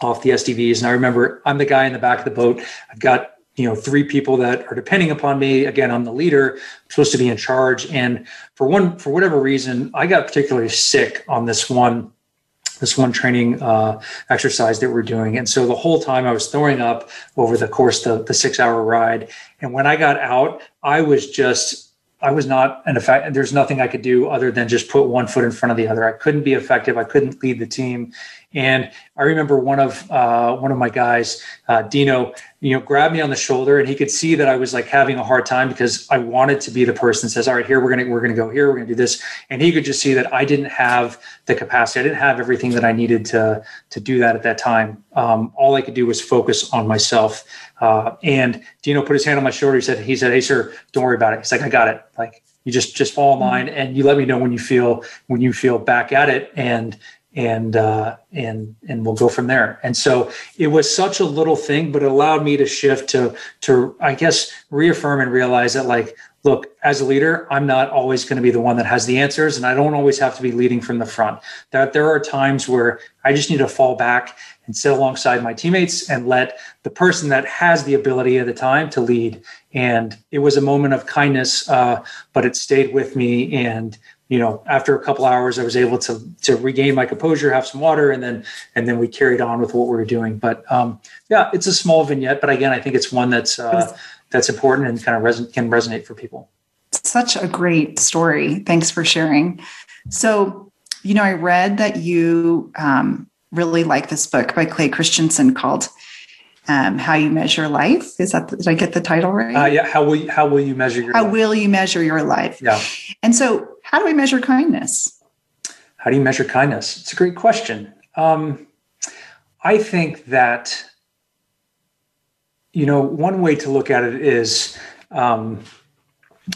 off the SDVs. And I remember I'm the guy in the back of the boat. I've got you know three people that are depending upon me again i'm the leader i'm supposed to be in charge and for one for whatever reason i got particularly sick on this one this one training uh, exercise that we're doing and so the whole time i was throwing up over the course the, the six hour ride and when i got out i was just I was not an effect. There's nothing I could do other than just put one foot in front of the other. I couldn't be effective. I couldn't lead the team. And I remember one of uh, one of my guys, uh, Dino, you know, grabbed me on the shoulder, and he could see that I was like having a hard time because I wanted to be the person that says, "All right, here we're gonna we're gonna go here, we're gonna do this," and he could just see that I didn't have the capacity. I didn't have everything that I needed to to do that at that time. Um, all I could do was focus on myself. Uh, and Dino put his hand on my shoulder. He said, "He said, hey sir, don't worry about it." He's like, "I got it." Like you just just fall in line, and you let me know when you feel when you feel back at it, and and uh, and and we'll go from there. And so it was such a little thing, but it allowed me to shift to to I guess reaffirm and realize that like look as a leader i'm not always going to be the one that has the answers and i don't always have to be leading from the front that there are times where i just need to fall back and sit alongside my teammates and let the person that has the ability at the time to lead and it was a moment of kindness uh, but it stayed with me and you know, after a couple hours, I was able to to regain my composure, have some water, and then and then we carried on with what we were doing. But um, yeah, it's a small vignette, but again, I think it's one that's uh, that's important and kind of res- can resonate for people. Such a great story. Thanks for sharing. So, you know, I read that you um, really like this book by Clay Christensen called um, "How You Measure Life." Is that did I get the title right? Uh, yeah. How will you, how will you measure your how life? will you measure your life? Yeah. And so how do we measure kindness? How do you measure kindness? It's a great question. Um, I think that, you know, one way to look at it is um,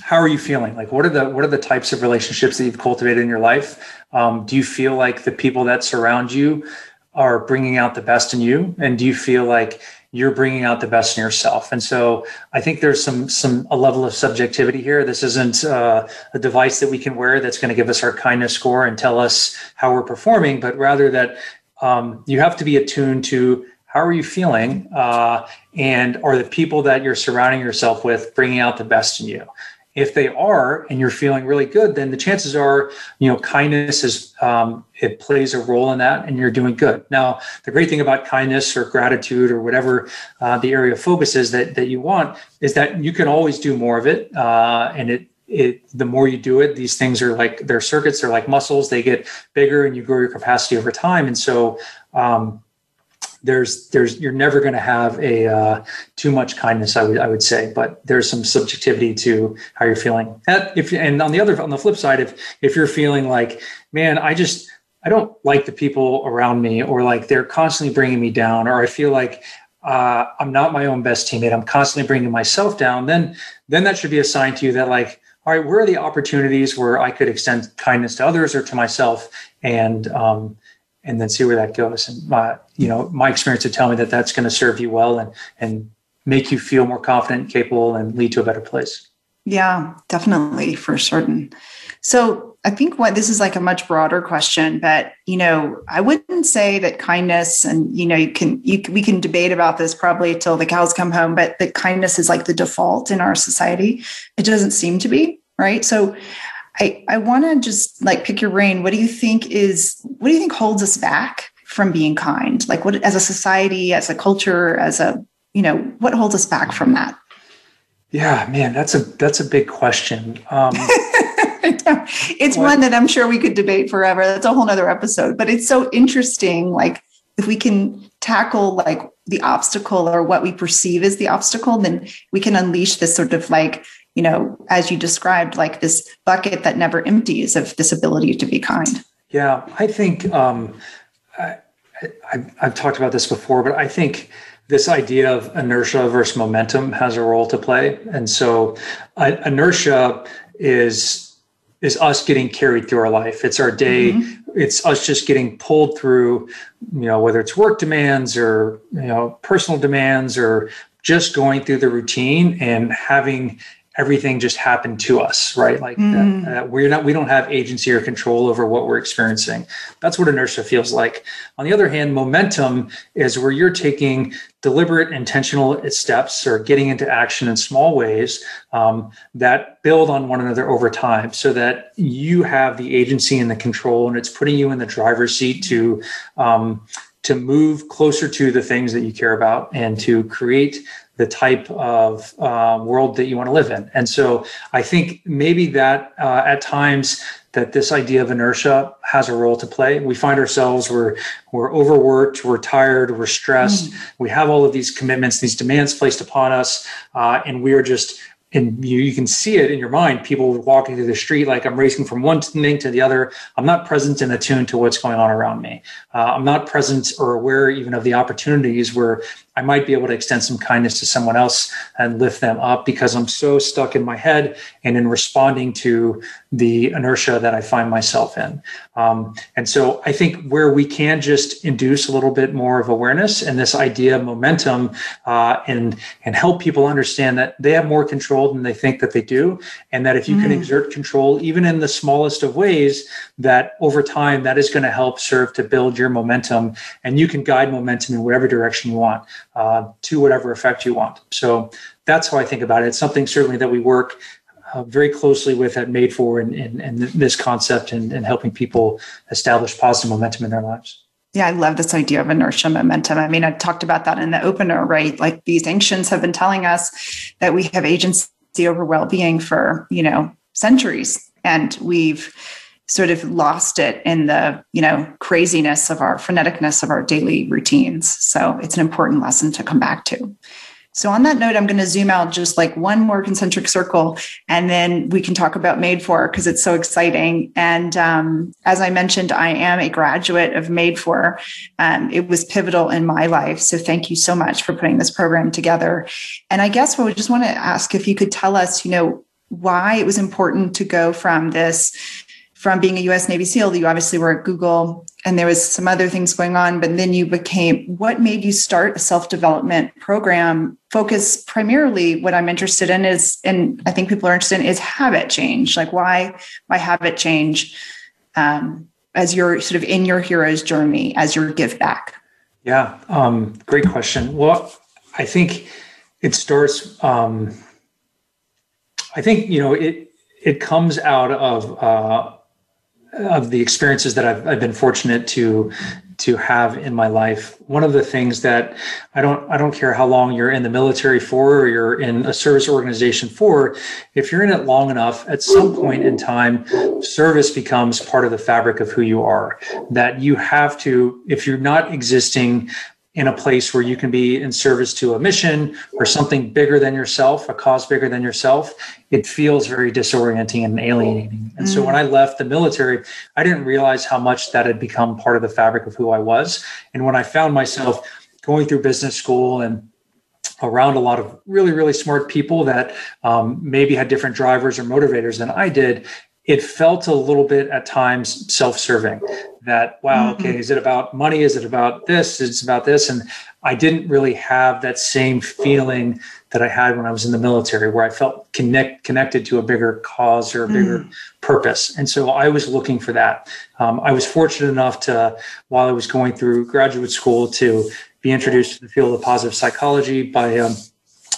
how are you feeling? Like, what are the what are the types of relationships that you've cultivated in your life? Um, do you feel like the people that surround you are bringing out the best in you and do you feel like you're bringing out the best in yourself. And so i think there's some some a level of subjectivity here. This isn't uh, a device that we can wear that's going to give us our kindness score and tell us how we're performing but rather that um, you have to be attuned to how are you feeling uh, and are the people that you're surrounding yourself with bringing out the best in you if they are and you're feeling really good then the chances are you know kindness is um, it plays a role in that and you're doing good. Now the great thing about kindness or gratitude or whatever uh, the area of focus is that, that you want is that you can always do more of it uh, and it it the more you do it these things are like they're circuits they're like muscles they get bigger and you grow your capacity over time. And so um, there's there's you're never going to have a uh, too much kindness I would I would say but there's some subjectivity to how you're feeling. That if and on the other on the flip side if if you're feeling like man I just I don't like the people around me or like they're constantly bringing me down or I feel like uh, I'm not my own best teammate I'm constantly bringing myself down then then that should be a sign to you that like all right where are the opportunities where I could extend kindness to others or to myself? And um, and then see where that goes. And my, you know, my experience would tell me that that's going to serve you well and and make you feel more confident, and capable, and lead to a better place. Yeah, definitely for certain. So I think what this is like a much broader question, but you know, I wouldn't say that kindness and you know, you can you we can debate about this probably till the cows come home, but that kindness is like the default in our society. It doesn't seem to be, right? So I, I want to just like pick your brain. What do you think is, what do you think holds us back from being kind? Like what, as a society, as a culture, as a, you know, what holds us back from that? Yeah, man, that's a, that's a big question. Um, it's what? one that I'm sure we could debate forever. That's a whole nother episode, but it's so interesting. Like if we can tackle like the obstacle or what we perceive as the obstacle, then we can unleash this sort of like you know, as you described, like this bucket that never empties of this ability to be kind. Yeah, I think um, I, have talked about this before, but I think this idea of inertia versus momentum has a role to play. And so, uh, inertia is is us getting carried through our life. It's our day. Mm-hmm. It's us just getting pulled through, you know, whether it's work demands or you know personal demands or just going through the routine and having everything just happened to us right? Like mm. uh, we're not we don't have agency or control over what we're experiencing. That's what inertia feels like. On the other hand momentum is where you're taking deliberate intentional steps or getting into action in small ways um, that build on one another over time so that you have the agency and the control and it's putting you in the driver's seat to um, to move closer to the things that you care about and to create the type of uh, world that you want to live in. And so I think maybe that uh, at times that this idea of inertia has a role to play. We find ourselves we're we're overworked, we're tired, we're stressed. Mm. We have all of these commitments, these demands placed upon us, uh, and we are just and you, you can see it in your mind people walking through the street like i'm racing from one thing to the other i'm not present and attuned to what's going on around me uh, i'm not present or aware even of the opportunities where I might be able to extend some kindness to someone else and lift them up because I'm so stuck in my head and in responding to the inertia that I find myself in. Um, and so I think where we can just induce a little bit more of awareness and this idea of momentum uh, and and help people understand that they have more control than they think that they do, and that if you mm. can exert control even in the smallest of ways, that over time that is going to help serve to build your momentum, and you can guide momentum in whatever direction you want uh, to whatever effect you want. So that's how I think about it. It's something certainly that we work uh, very closely with at Made For and, and, and this concept and, and helping people establish positive momentum in their lives. Yeah, I love this idea of inertia momentum. I mean, I talked about that in the opener, right? Like these ancients have been telling us that we have agency over well-being for, you know, centuries. And we've sort of lost it in the you know craziness of our freneticness of our daily routines. So it's an important lesson to come back to. So on that note i'm going to zoom out just like one more concentric circle and then we can talk about made for because it's so exciting. And um, as i mentioned i am a graduate of made for. Um, it was pivotal in my life so thank you so much for putting this program together. And i guess what we just want to ask if you could tell us you know why it was important to go from this from being a US Navy SEAL, you obviously were at Google and there was some other things going on but then you became what made you start a self-development program focus primarily what i'm interested in is and i think people are interested in is habit change. Like why why habit change um, as you're sort of in your hero's journey as your give back? Yeah um, great question. Well i think it starts um, i think you know it it comes out of uh, of the experiences that I've, I've been fortunate to to have in my life. One of the things that I don't I don't care how long you're in the military for or you're in a service organization for, if you're in it long enough, at some point in time, service becomes part of the fabric of who you are. That you have to, if you're not existing in a place where you can be in service to a mission or something bigger than yourself, a cause bigger than yourself, it feels very disorienting and alienating. And mm. so when I left the military, I didn't realize how much that had become part of the fabric of who I was. And when I found myself going through business school and around a lot of really, really smart people that um, maybe had different drivers or motivators than I did, it felt a little bit at times self-serving that wow mm-hmm. okay is it about money? Is it about this? It's about this? And i didn't really have that same feeling that i had when i was in the military where i felt connect, connected to a bigger cause or a bigger mm. purpose. And so i was looking for that. Um, i was fortunate enough to while i was going through graduate school to be introduced to the field of positive psychology by um,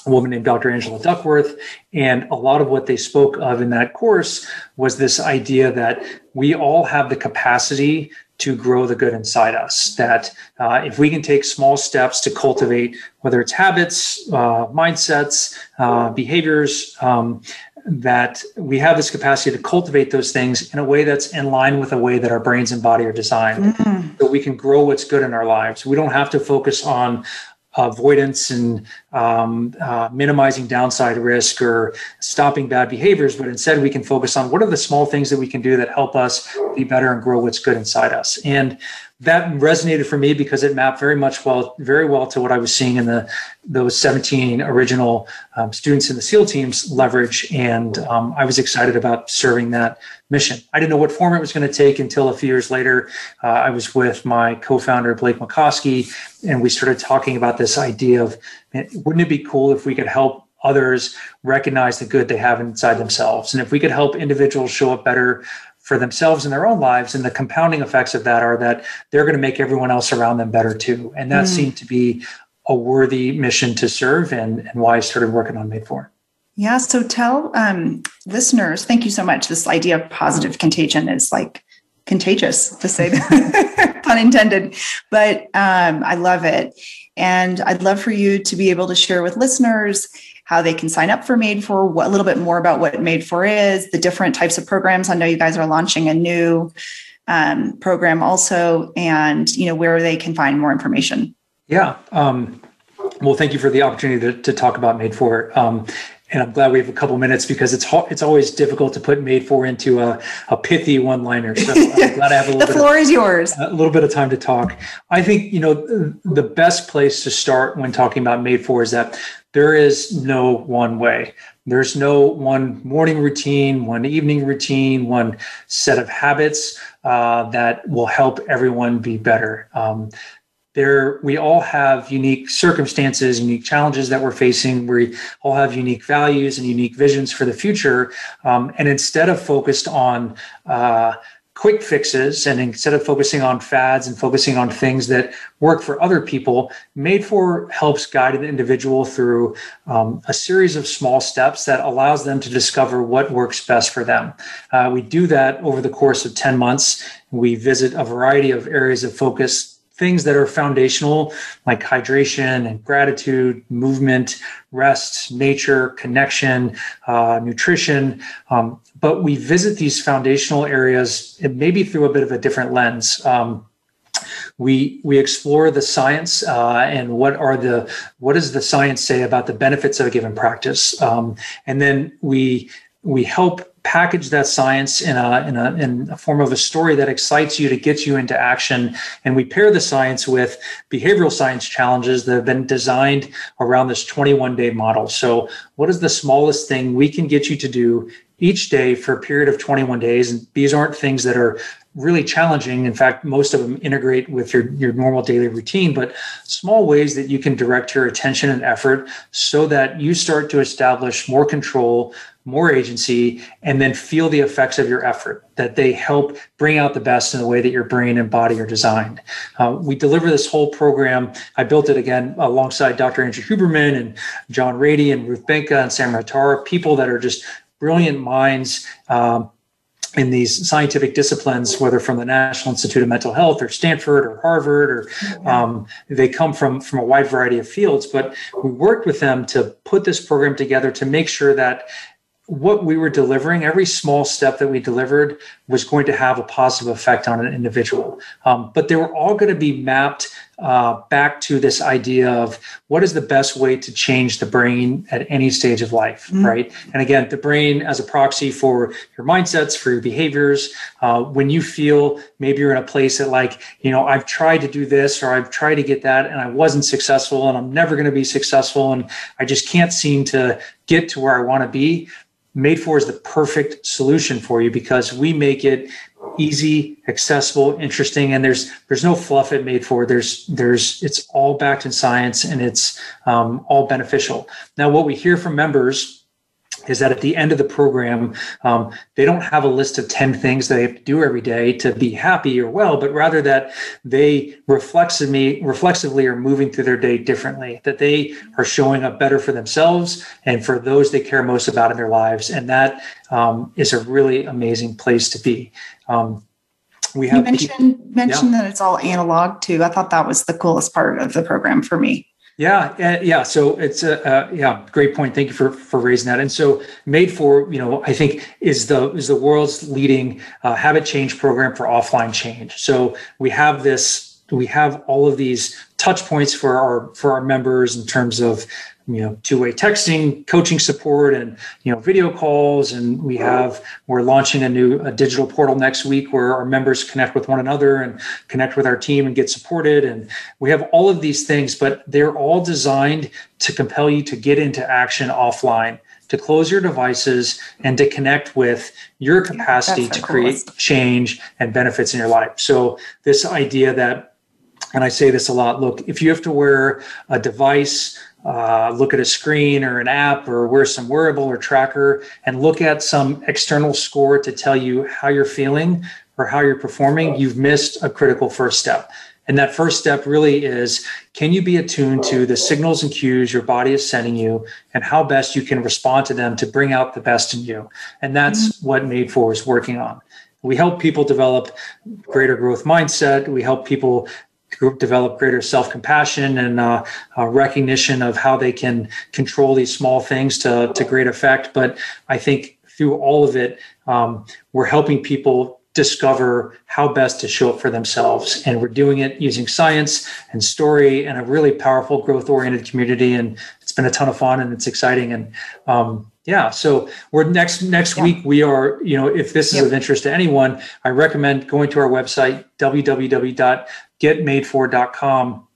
a woman named Dr. Angela Duckworth. And a lot of what they spoke of in that course was this idea that we all have the capacity to grow the good inside us. That uh, if we can take small steps to cultivate, whether it's habits, uh, mindsets, uh, behaviors, um, that we have this capacity to cultivate those things in a way that's in line with the way that our brains and body are designed mm-hmm. so we can grow what's good in our lives we don't have to focus on avoidance and um, uh, minimizing downside risk or stopping bad behaviors, but instead we can focus on what are the small things that we can do that help us be better and grow what's good inside us. And that resonated for me because it mapped very much well, very well to what I was seeing in the those 17 original um, students in the SEAL teams leverage, and um, I was excited about serving that mission. I didn't know what form it was going to take until a few years later. Uh, I was with my co-founder Blake Mycoskie, and we started talking about this idea of, wouldn't it be cool if we could help others recognize the good they have inside themselves, and if we could help individuals show up better for themselves in their own lives and the compounding effects of that are that they're going to make everyone else around them better too. And that mm. seemed to be a worthy mission to serve and, and why i started working on made for. Yeah so tell um, listeners thank you so much. This idea of positive contagion is like contagious to say that pun intended. But um, i love it and i'd love for you to be able to share with listeners how they can sign up for Made for, what, a little bit more about what Made for is, the different types of programs. I know you guys are launching a new um, program also, and you know where they can find more information. Yeah. Um, well, thank you for the opportunity to, to talk about Made for. Um, and I'm glad we have a couple minutes because it's it's always difficult to put made for into a, a pithy one liner. So I'm glad I have a little. the floor of, is yours. A little bit of time to talk. I think you know the best place to start when talking about made for is that there is no one way. There's no one morning routine, one evening routine, one set of habits uh, that will help everyone be better. Um, there, we all have unique circumstances, unique challenges that we're facing. We all have unique values and unique visions for the future. Um, and instead of focused on uh, quick fixes and instead of focusing on fads and focusing on things that work for other people made for helps guide the individual through um, a series of small steps that allows them to discover what works best for them uh, we do that over the course of 10 months we visit a variety of areas of focus things that are foundational like hydration and gratitude movement rest nature connection uh, nutrition. Um, but we visit these foundational areas maybe through a bit of a different lens. Um, we we explore the science uh, and what are the what does the science say about the benefits of a given practice? Um, and then we we help package that science in a, in a in a form of a story that excites you to get you into action. And we pair the science with behavioral science challenges that have been designed around this 21 day model. So what is the smallest thing we can get you to do each day for a period of 21 days? And these aren't things that are really challenging. In fact, most of them integrate with your, your normal daily routine, but small ways that you can direct your attention and effort so that you start to establish more control, more agency, and then feel the effects of your effort, that they help bring out the best in the way that your brain and body are designed. Uh, we deliver this whole program. I built it again alongside Dr. Andrew Huberman and John Ratey and Ruth Benca and Sam Ratara, people that are just brilliant minds. Um, in these scientific disciplines, whether from the National Institute of Mental Health or Stanford or Harvard, or um, they come from from a wide variety of fields. But we worked with them to put this program together to make sure that what we were delivering, every small step that we delivered was going to have a positive effect on an individual. Um, but they were all going to be mapped uh, back to this idea of what is the best way to change the brain at any stage of life, mm-hmm. right? And again, the brain as a proxy for your mindsets, for your behaviors. Uh, when you feel maybe you're in a place that, like, you know, I've tried to do this or I've tried to get that and I wasn't successful and I'm never going to be successful and I just can't seem to get to where I want to be Made for is the perfect solution for you because we make it easy, accessible, interesting, and there's there's no fluff at Made for. There's there's it's all backed in science and it's um, all beneficial. Now, what we hear from members is that at the end of the program, um, they don't have a list of 10 things they have to do every day to be happy or well, but rather that they reflexively, reflexively are moving through their day differently, that they are showing up better for themselves and for those they care most about in their lives. And that um, is a really amazing place to be. Um, we have you mentioned, people, mentioned yeah. that it's all analog too. I thought that was the coolest part of the program for me. Yeah, uh, yeah. So it's a uh, yeah, great point. Thank you for for raising that. And so, Made for you know, I think is the is the world's leading uh, habit change program for offline change. So we have this. We have all of these touch points for our for our members in terms of you know two-way texting coaching support and you know video calls. And we have we're launching a new a digital portal next week where our members connect with one another and connect with our team and get supported. And we have all of these things but they're all designed to compel you to get into action offline to close your devices and to connect with your capacity to create change and benefits in your life. So this idea that and I say this a lot look, if you have to wear a device uh, look at a screen or an app or wear some wearable or tracker and look at some external score to tell you how you're feeling or how you're performing, you've missed a critical first step. And that first step really is can you be attuned to the signals and cues your body is sending you and how best you can respond to them to bring out the best in you? And that's mm-hmm. what Made For is working on. We help people develop greater growth mindset. We help people develop greater self-compassion and uh, uh, recognition of how they can control these small things to, to great effect but i think through all of it um, we're helping people discover how best to show up for themselves and we're doing it using science and story and a really powerful growth oriented community and it's been a ton of fun and it's exciting and um, yeah so we're next next yeah. week we are you know if this is yep. of interest to anyone i recommend going to our website www.getmadefor.com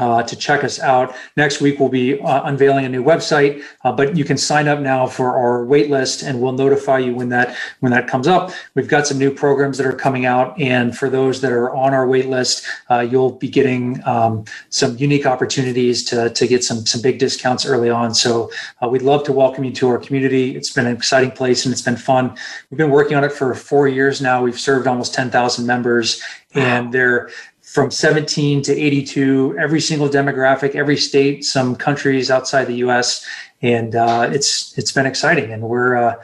uh, to check us out. Next week, we'll be uh, unveiling a new website, uh, but you can sign up now for our wait list, and we'll notify you when that when that comes up. We've got some new programs that are coming out, and for those that are on our wait list, uh, you'll be getting um, some unique opportunities to to get some some big discounts early on. So uh, we'd love to welcome you to our community. It's been an exciting place, and it's been fun. We've been working on it for four years now. We've served almost ten thousand members, and they're from 17 to 82, every single demographic, every state, some countries outside the U.S. And uh, it's it's been exciting, and we're. Uh,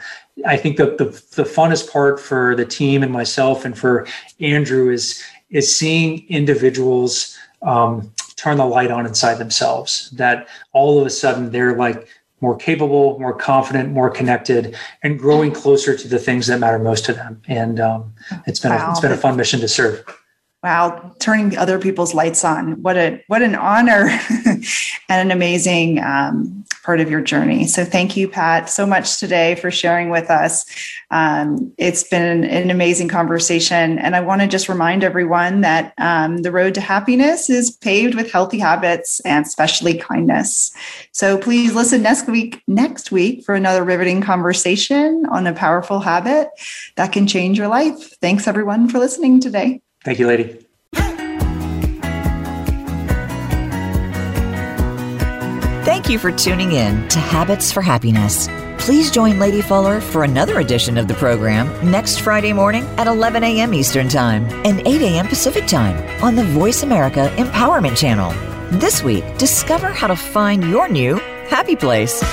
I think the, the the funnest part for the team and myself and for Andrew is is seeing individuals um, turn the light on inside themselves. That all of a sudden they're like more capable, more confident, more connected, and growing closer to the things that matter most to them. And um, it's been wow. a, it's been a fun mission to serve wow turning other people's lights on what a what an honor and an amazing um, part of your journey. So thank you, Pat, so much today for sharing with us. Um, it's been an amazing conversation. And I want to just remind everyone that um, the road to happiness is paved with healthy habits and especially kindness. So please listen next week, next week for another riveting conversation on a powerful habit that can change your life. Thanks everyone for listening today. Thank you, lady. Thank you for tuning in to Habits for Happiness. Please join Lady Fuller for another edition of the program next Friday morning at 11 a.m. Eastern Time and 8 a.m. Pacific Time on the Voice America Empowerment Channel. This week, discover how to find your new happy place.